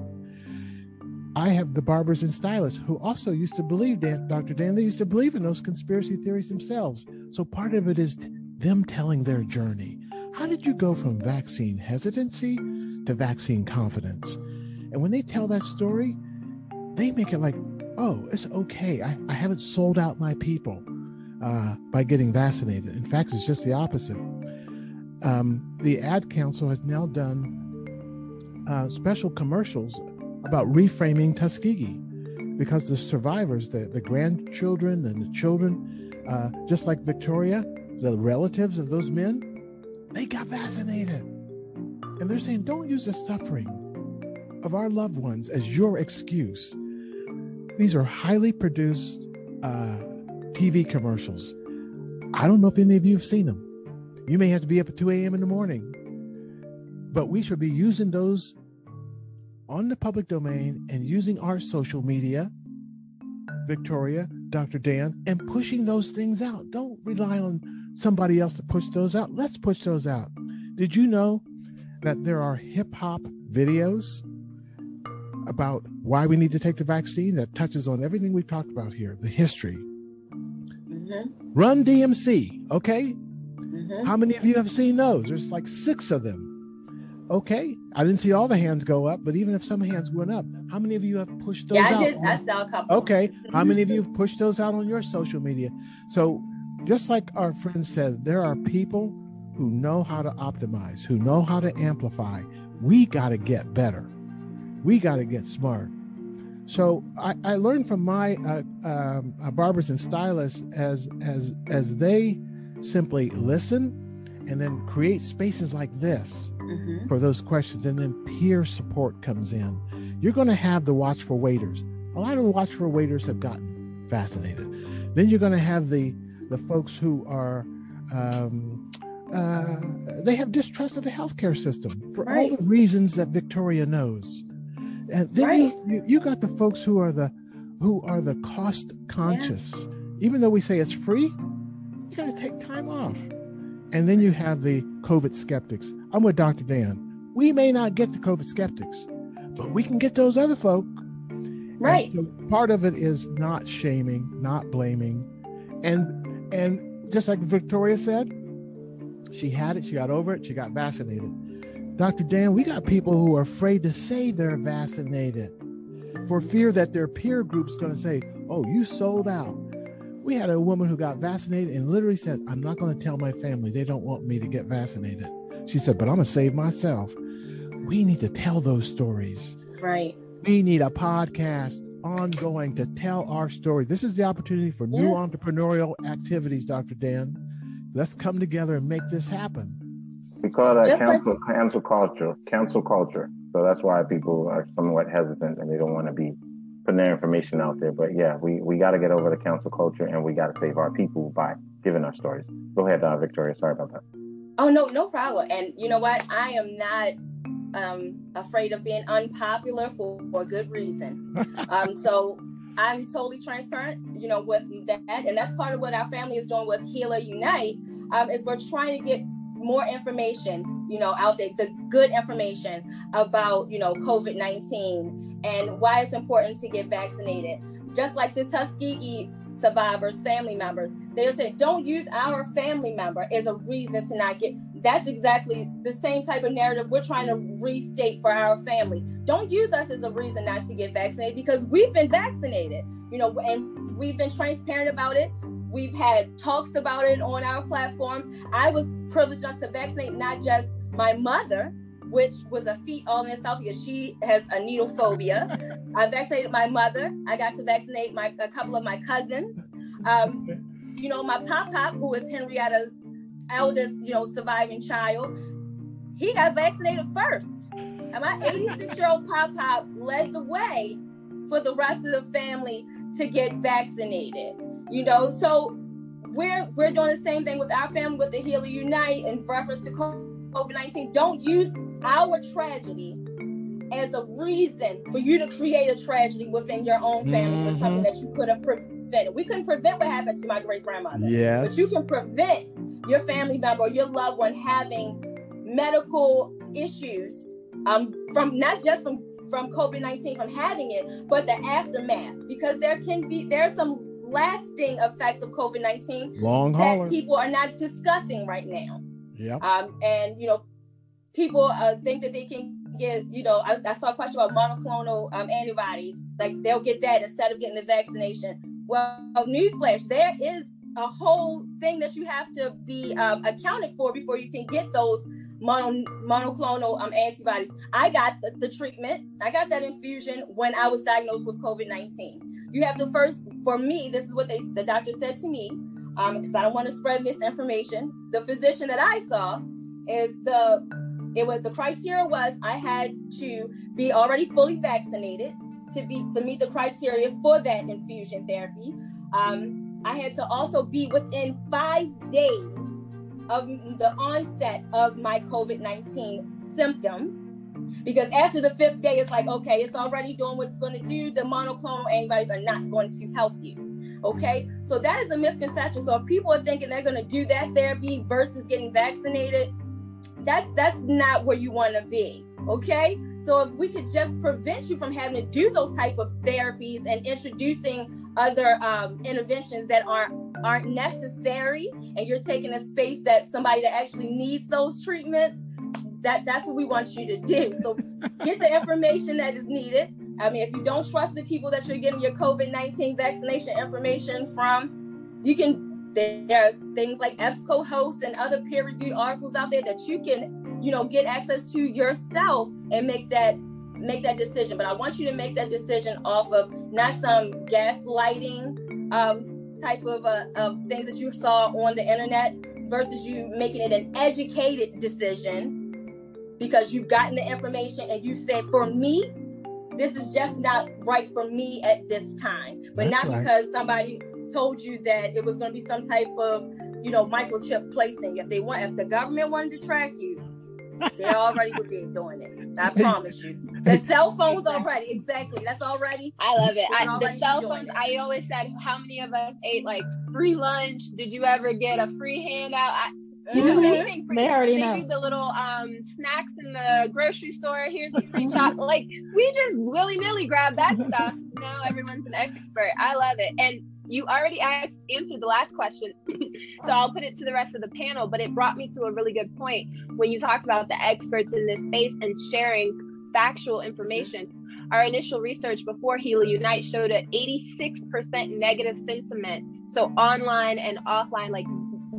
I have the barbers and stylists who also used to believe, Dan, Dr. Dan, they used to believe in those conspiracy theories themselves. So part of it is them telling their journey. How did you go from vaccine hesitancy to vaccine confidence? And when they tell that story, they make it like, oh, it's okay. I, I haven't sold out my people uh, by getting vaccinated. In fact, it's just the opposite. Um, the Ad Council has now done uh, special commercials about reframing Tuskegee because the survivors, the, the grandchildren and the children, uh, just like Victoria, the relatives of those men, they got vaccinated. And they're saying, don't use the suffering of our loved ones as your excuse. These are highly produced uh, TV commercials. I don't know if any of you have seen them. You may have to be up at 2 a.m. in the morning, but we should be using those on the public domain and using our social media, Victoria, Dr. Dan, and pushing those things out. Don't rely on somebody else to push those out. Let's push those out. Did you know that there are hip hop videos about why we need to take the vaccine that touches on everything we've talked about here, the history? Mm-hmm. Run DMC, okay? Mm-hmm. How many of you have seen those? There's like six of them. Okay, I didn't see all the hands go up, but even if some hands went up, how many of you have pushed those yeah, out? Yeah, I did. On, I saw a couple. Okay, how many of you [laughs] have pushed those out on your social media? So, just like our friend said, there are people who know how to optimize, who know how to amplify. We got to get better. We got to get smart. So I, I learned from my uh, um, uh, barbers and stylists as as as they simply listen and then create spaces like this mm-hmm. for those questions and then peer support comes in you're going to have the watchful waiters a lot of the watchful waiters have gotten fascinated. then you're going to have the the folks who are um, uh, they have distrust of the healthcare system for right. all the reasons that victoria knows and then right. you, you, got the folks who are the who are the cost conscious yeah. even though we say it's free you got to take time off and then you have the COVID skeptics. I'm with Dr. Dan. We may not get the COVID skeptics, but we can get those other folk. Right. So part of it is not shaming, not blaming. And and just like Victoria said, she had it, she got over it, she got vaccinated. Dr. Dan, we got people who are afraid to say they're vaccinated for fear that their peer group's going to say, "Oh, you sold out." We had a woman who got vaccinated and literally said, I'm not going to tell my family. They don't want me to get vaccinated. She said, but I'm going to save myself. We need to tell those stories. Right. We need a podcast ongoing to tell our story. This is the opportunity for yeah. new entrepreneurial activities, Dr. Dan. Let's come together and make this happen. We call that cancel, like- cancel culture, cancel culture. So that's why people are somewhat hesitant and they don't want to be putting their information out there. But yeah, we, we got to get over the council culture and we got to save our people by giving our stories. Go ahead, uh, Victoria. Sorry about that. Oh, no, no problem. And you know what? I am not um, afraid of being unpopular for, for good reason. [laughs] um, so I'm totally transparent, you know, with that. And that's part of what our family is doing with HeLa Unite um, is we're trying to get more information, you know, out there, the good information about, you know, COVID-19 and why it's important to get vaccinated. Just like the Tuskegee survivors, family members, they'll say, don't use our family member as a reason to not get. That's exactly the same type of narrative we're trying to restate for our family. Don't use us as a reason not to get vaccinated because we've been vaccinated, you know, and we've been transparent about it. We've had talks about it on our platforms. I was privileged enough to vaccinate not just my mother, which was a feat all in itself because she has a needle phobia. I vaccinated my mother. I got to vaccinate my a couple of my cousins. Um, you know, my pop pop, who is Henrietta's eldest, you know, surviving child, he got vaccinated first. And my 86 year old pop pop led the way for the rest of the family to get vaccinated. You know, so we're we're doing the same thing with our family with the HeLa Unite in reference to COVID 19. Don't use our tragedy as a reason for you to create a tragedy within your own family mm-hmm. for something that you could have prevented. We couldn't prevent what happened to my great grandmother. Yes. But you can prevent your family member or your loved one having medical issues um, from not just from from COVID-19 from having it, but the aftermath because there can be there are some lasting effects of COVID-19 Long that people are not discussing right now. Yeah. Um, and you know, people uh, think that they can get, you know, I, I saw a question about monoclonal um, antibodies, like they'll get that instead of getting the vaccination. Well, newsflash, there is a whole thing that you have to be um, accounted for before you can get those mono, monoclonal um, antibodies. I got the, the treatment, I got that infusion when I was diagnosed with COVID 19. You have to first, for me, this is what they, the doctor said to me, because um, I don't want to spread misinformation. The physician that I saw is the it was the criteria was I had to be already fully vaccinated to be to meet the criteria for that infusion therapy. Um, I had to also be within five days of the onset of my COVID 19 symptoms. Because after the fifth day, it's like, okay, it's already doing what it's going to do. The monoclonal antibodies are not going to help you. Okay, so that is a misconception. So if people are thinking they're going to do that therapy versus getting vaccinated, that's that's not where you want to be. Okay, so if we could just prevent you from having to do those type of therapies and introducing other um, interventions that aren't aren't necessary, and you're taking a space that somebody that actually needs those treatments, that that's what we want you to do. So [laughs] get the information that is needed. I mean, if you don't trust the people that you're getting your COVID 19 vaccination information from, you can, there are things like EBSCOhost and other peer reviewed articles out there that you can, you know, get access to yourself and make that make that decision. But I want you to make that decision off of not some gaslighting um, type of, uh, of things that you saw on the internet versus you making it an educated decision because you've gotten the information and you said, for me, this is just not right for me at this time. But That's not right. because somebody told you that it was going to be some type of, you know, microchip placing. If they want, if the government wanted to track you, they already would be doing it. I [laughs] promise you. The cell phones already, exactly. That's already. I love it. I, the cell phones. It. I always said, how many of us ate like free lunch? Did you ever get a free handout? I, you know, anything free. They already they know. do the little um, snacks in the grocery store. Here's a free chocolate. Like we just willy nilly grab that stuff. Now everyone's an expert. I love it. And you already asked, answered the last question, [clears throat] so I'll put it to the rest of the panel. But it brought me to a really good point when you talked about the experts in this space and sharing factual information. Our initial research before HeLa Unite showed an 86% negative sentiment. So online and offline, like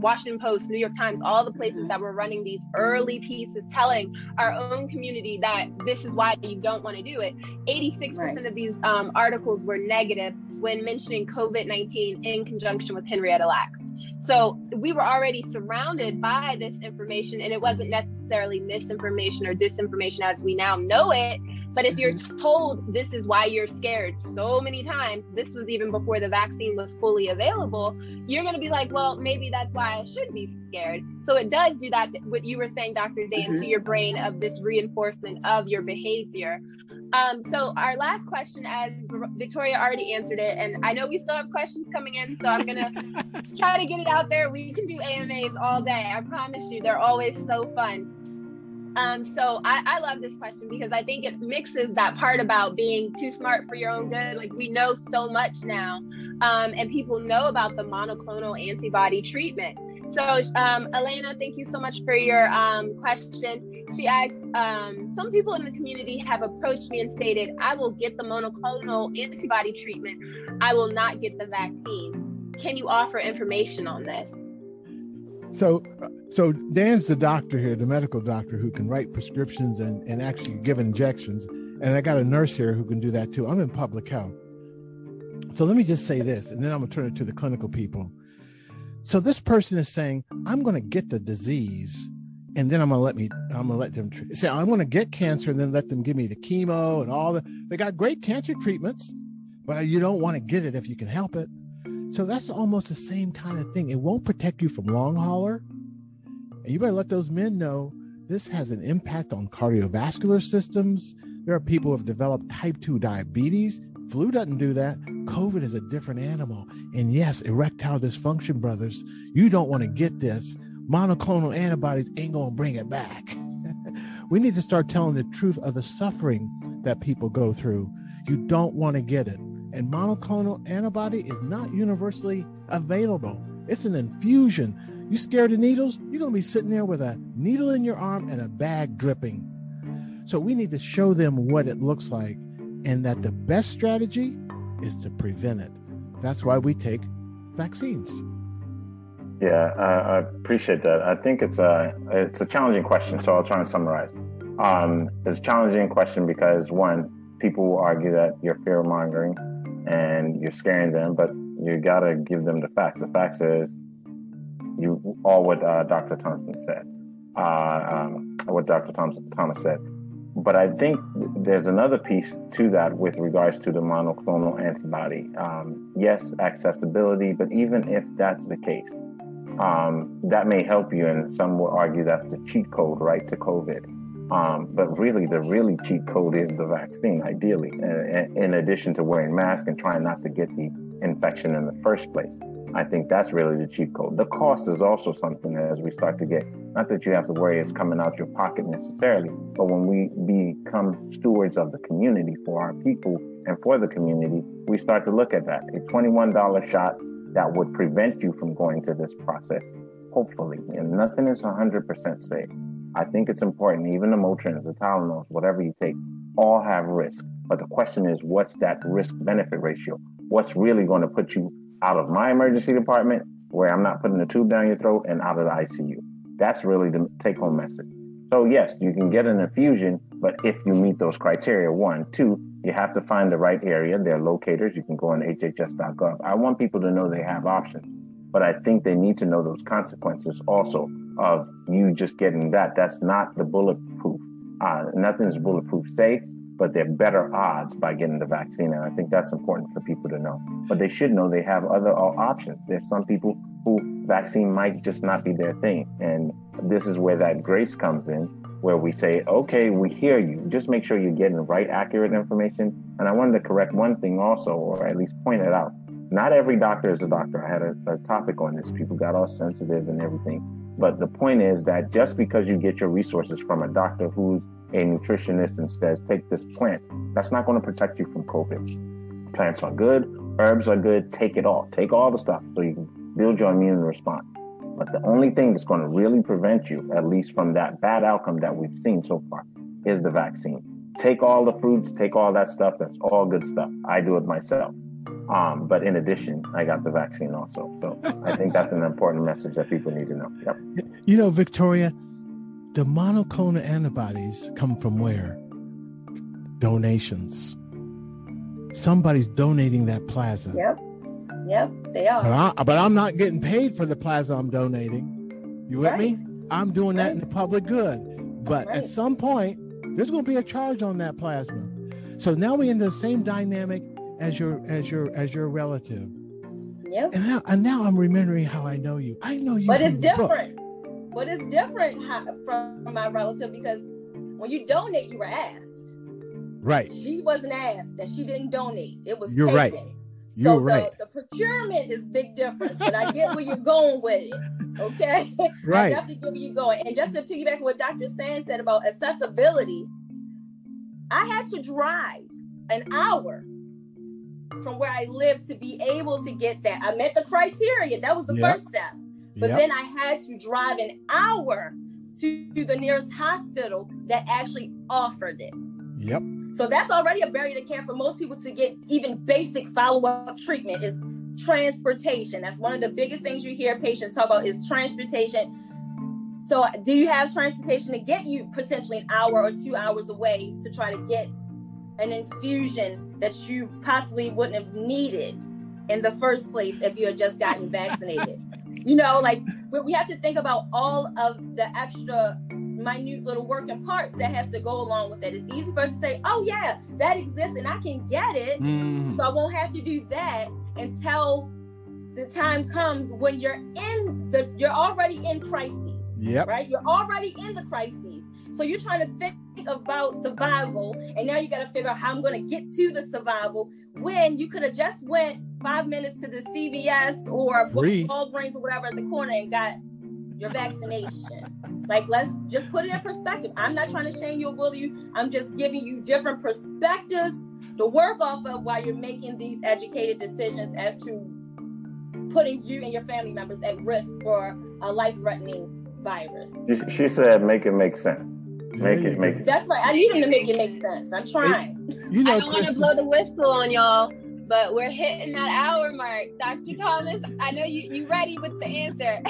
Washington Post, New York Times, all the places that were running these early pieces telling our own community that this is why you don't want to do it. 86% right. of these um, articles were negative when mentioning COVID 19 in conjunction with Henrietta Lacks. So we were already surrounded by this information, and it wasn't necessarily misinformation or disinformation as we now know it. But if you're mm-hmm. told this is why you're scared so many times, this was even before the vaccine was fully available, you're going to be like, well, maybe that's why I should be scared. So it does do that, what you were saying, Dr. Dan, mm-hmm. to your brain of this reinforcement of your behavior. Um, so our last question, as Victoria already answered it, and I know we still have questions coming in, so I'm gonna [laughs] try to get it out there. We can do AMAs all day. I promise you, they're always so fun. Um, so I, I love this question because I think it mixes that part about being too smart for your own good. Like we know so much now, um, and people know about the monoclonal antibody treatment. So, um, Elena, thank you so much for your um, question. She asked, um, some people in the community have approached me and stated, I will get the monoclonal antibody treatment. I will not get the vaccine. Can you offer information on this? So, so Dan's the doctor here, the medical doctor who can write prescriptions and, and actually give injections. And I got a nurse here who can do that too. I'm in public health. So let me just say this, and then I'm gonna turn it to the clinical people. So this person is saying, I'm gonna get the disease, and then I'm gonna let me, I'm gonna let them say, I'm gonna get cancer, and then let them give me the chemo and all the. They got great cancer treatments, but you don't want to get it if you can help it. So that's almost the same kind of thing. It won't protect you from long hauler. And you better let those men know this has an impact on cardiovascular systems. There are people who have developed type 2 diabetes. Flu doesn't do that. COVID is a different animal. And yes, erectile dysfunction, brothers, you don't want to get this. Monoclonal antibodies ain't going to bring it back. [laughs] we need to start telling the truth of the suffering that people go through. You don't want to get it. And monoclonal antibody is not universally available. It's an infusion. You scared of needles? You're going to be sitting there with a needle in your arm and a bag dripping. So we need to show them what it looks like and that the best strategy is to prevent it. That's why we take vaccines. Yeah, I appreciate that. I think it's a it's a challenging question, so I'll try and summarize. Um, it's a challenging question because one, people will argue that you're fear mongering and you're scaring them, but you got to give them the facts. The facts is you all what uh, Dr. Thompson said, uh, um, what Dr. Thompson, Thomas said. But I think there's another piece to that with regards to the monoclonal antibody. Um, yes, accessibility, but even if that's the case, um, that may help you, and some will argue that's the cheat code, right, to COVID. Um, but really, the really cheat code is the vaccine, ideally, in, addition to wearing masks and trying not to get the infection in the first place. I think that's really the cheat code. The cost is also something as we start to get, not that you have to worry it's coming out your pocket necessarily, but when we become stewards of the community for our people and for the community, we start to look at that. A $21 shot that would prevent you from going to this process, hopefully, and nothing is 100% safe. I think it's important, even the Motrins, the Tylenols, whatever you take, all have risk. But the question is, what's that risk benefit ratio? What's really going to put you out of my emergency department where I'm not putting a tube down your throat and out of the ICU. That's really the take home message. So, yes, you can get an infusion, but if you meet those criteria, one, two, you have to find the right area. There are locators. You can go on hhs.gov. I want people to know they have options, but I think they need to know those consequences also of you just getting that. That's not the bulletproof. Uh, nothing is bulletproof safe but they're better odds by getting the vaccine. And I think that's important for people to know. But they should know they have other options. There's some people who vaccine might just not be their thing. And this is where that grace comes in, where we say, okay, we hear you. Just make sure you're getting the right, accurate information. And I wanted to correct one thing also, or at least point it out. Not every doctor is a doctor. I had a, a topic on this. People got all sensitive and everything. But the point is that just because you get your resources from a doctor who's a nutritionist and says, take this plant, that's not going to protect you from COVID. Plants are good, herbs are good, take it all. Take all the stuff so you can build your immune response. But the only thing that's going to really prevent you, at least from that bad outcome that we've seen so far, is the vaccine. Take all the fruits, take all that stuff. That's all good stuff. I do it myself. Um, but in addition, I got the vaccine also. So I think that's an important message that people need to know. Yep. You know, Victoria, the monoclonal antibodies come from where? Donations. Somebody's donating that plasma. Yep. Yep, they are. But, I, am not getting paid for the plasma I'm donating. You with right. me? I'm doing right. that in the public good. But right. at some point, there's going to be a charge on that plasma. So now we're in the same dynamic as your as your as your relative. Yep. And now, and now I'm remembering how I know you. I know you. But it's different. But it's different from my relative because when you donate, you were asked. Right. She wasn't asked and she didn't donate. It was You're taken. right. So You're the, right. the procurement is big difference, but I get where you're going with it. Okay. [laughs] Right. I definitely get where you're going. And just to piggyback on what Dr. Sand said about accessibility, I had to drive an hour from where I live to be able to get that. I met the criteria. That was the yep. first step. But yep. then I had to drive an hour to the nearest hospital that actually offered it. Yep. So that's already a barrier to care for most people to get even basic follow-up treatment is transportation. That's one of the biggest things you hear patients talk about is transportation. So do you have transportation to get you potentially an hour or two hours away to try to get an infusion that you possibly wouldn't have needed in the first place if you had just gotten vaccinated? [laughs] you know, like we have to think about all of the extra minute little working parts that has to go along with that. It's easy for us to say, oh yeah, that exists and I can get it. Mm. So I won't have to do that until the time comes when you're in the you're already in crises. Yep. Right? You're already in the crises. So you're trying to think about survival and now you got to figure out how I'm going to get to the survival when you could have just went five minutes to the CVS or Walgreens or whatever at the corner and got your vaccination. Like, let's just put it in perspective. I'm not trying to shame you or bully you. I'm just giving you different perspectives to work off of while you're making these educated decisions as to putting you and your family members at risk for a life-threatening virus. She said, "Make it make sense." Make it make sense. That's right. I need him to make it make sense. I'm trying. You know, I don't want to blow the whistle on y'all, but we're hitting that hour mark. Dr. Thomas, I know you you ready with the answer. [laughs]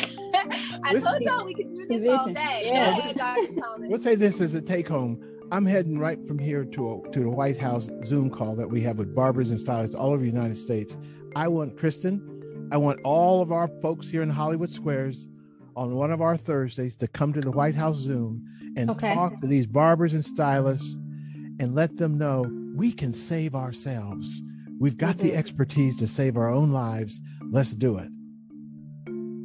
I Listen, told y'all we could do this all day. Yeah. Ahead, Dr. Thomas. We'll say this as a take home. I'm heading right from here to a, to the White House Zoom call that we have with barbers and stylists all over the United States. I want Kristen, I want all of our folks here in Hollywood Squares on one of our Thursdays to come to the White House Zoom and okay. talk to these barbers and stylists and let them know we can save ourselves. We've got mm-hmm. the expertise to save our own lives. Let's do it.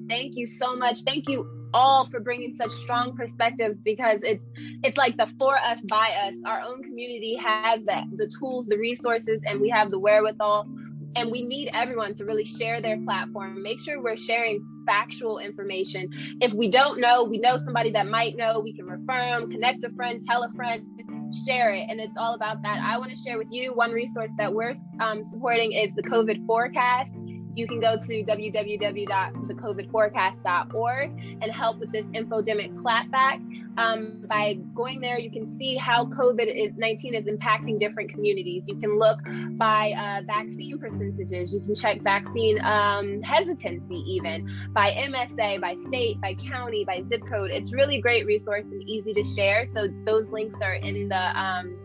Thank you so much. Thank you all for bringing such strong perspectives because it's it's like the for us by us our own community has the the tools the resources and we have the wherewithal and we need everyone to really share their platform make sure we're sharing factual information if we don't know we know somebody that might know we can refer them connect a friend tell a friend share it and it's all about that i want to share with you one resource that we're um, supporting is the covid forecast you can go to www.thecovidforecast.org and help with this infodemic clapback. Um, by going there, you can see how COVID 19 is impacting different communities. You can look by uh, vaccine percentages, you can check vaccine um, hesitancy, even by MSA, by state, by county, by zip code. It's really great resource and easy to share. So, those links are in the um,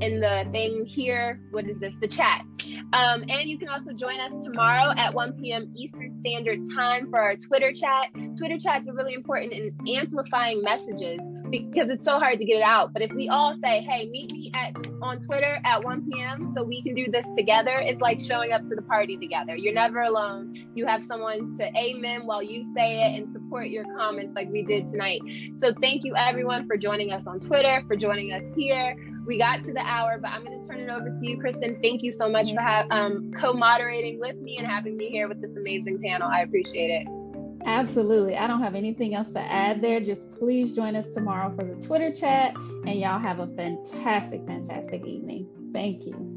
in the thing here. What is this? The chat. Um, and you can also join us tomorrow at 1 p.m. Eastern Standard Time for our Twitter chat. Twitter chats are really important in amplifying messages because it's so hard to get it out. But if we all say, "Hey, meet me at on Twitter at 1 p.m. so we can do this together," it's like showing up to the party together. You're never alone. You have someone to amen while you say it and support your comments like we did tonight. So thank you everyone for joining us on Twitter, for joining us here we got to the hour, but I'm going to turn it over to you, Kristen. Thank you so much for ha- um, co-moderating with me and having me here with this amazing panel. I appreciate it. Absolutely. I don't have anything else to add there. Just please join us tomorrow for the Twitter chat, and y'all have a fantastic, fantastic evening. Thank you.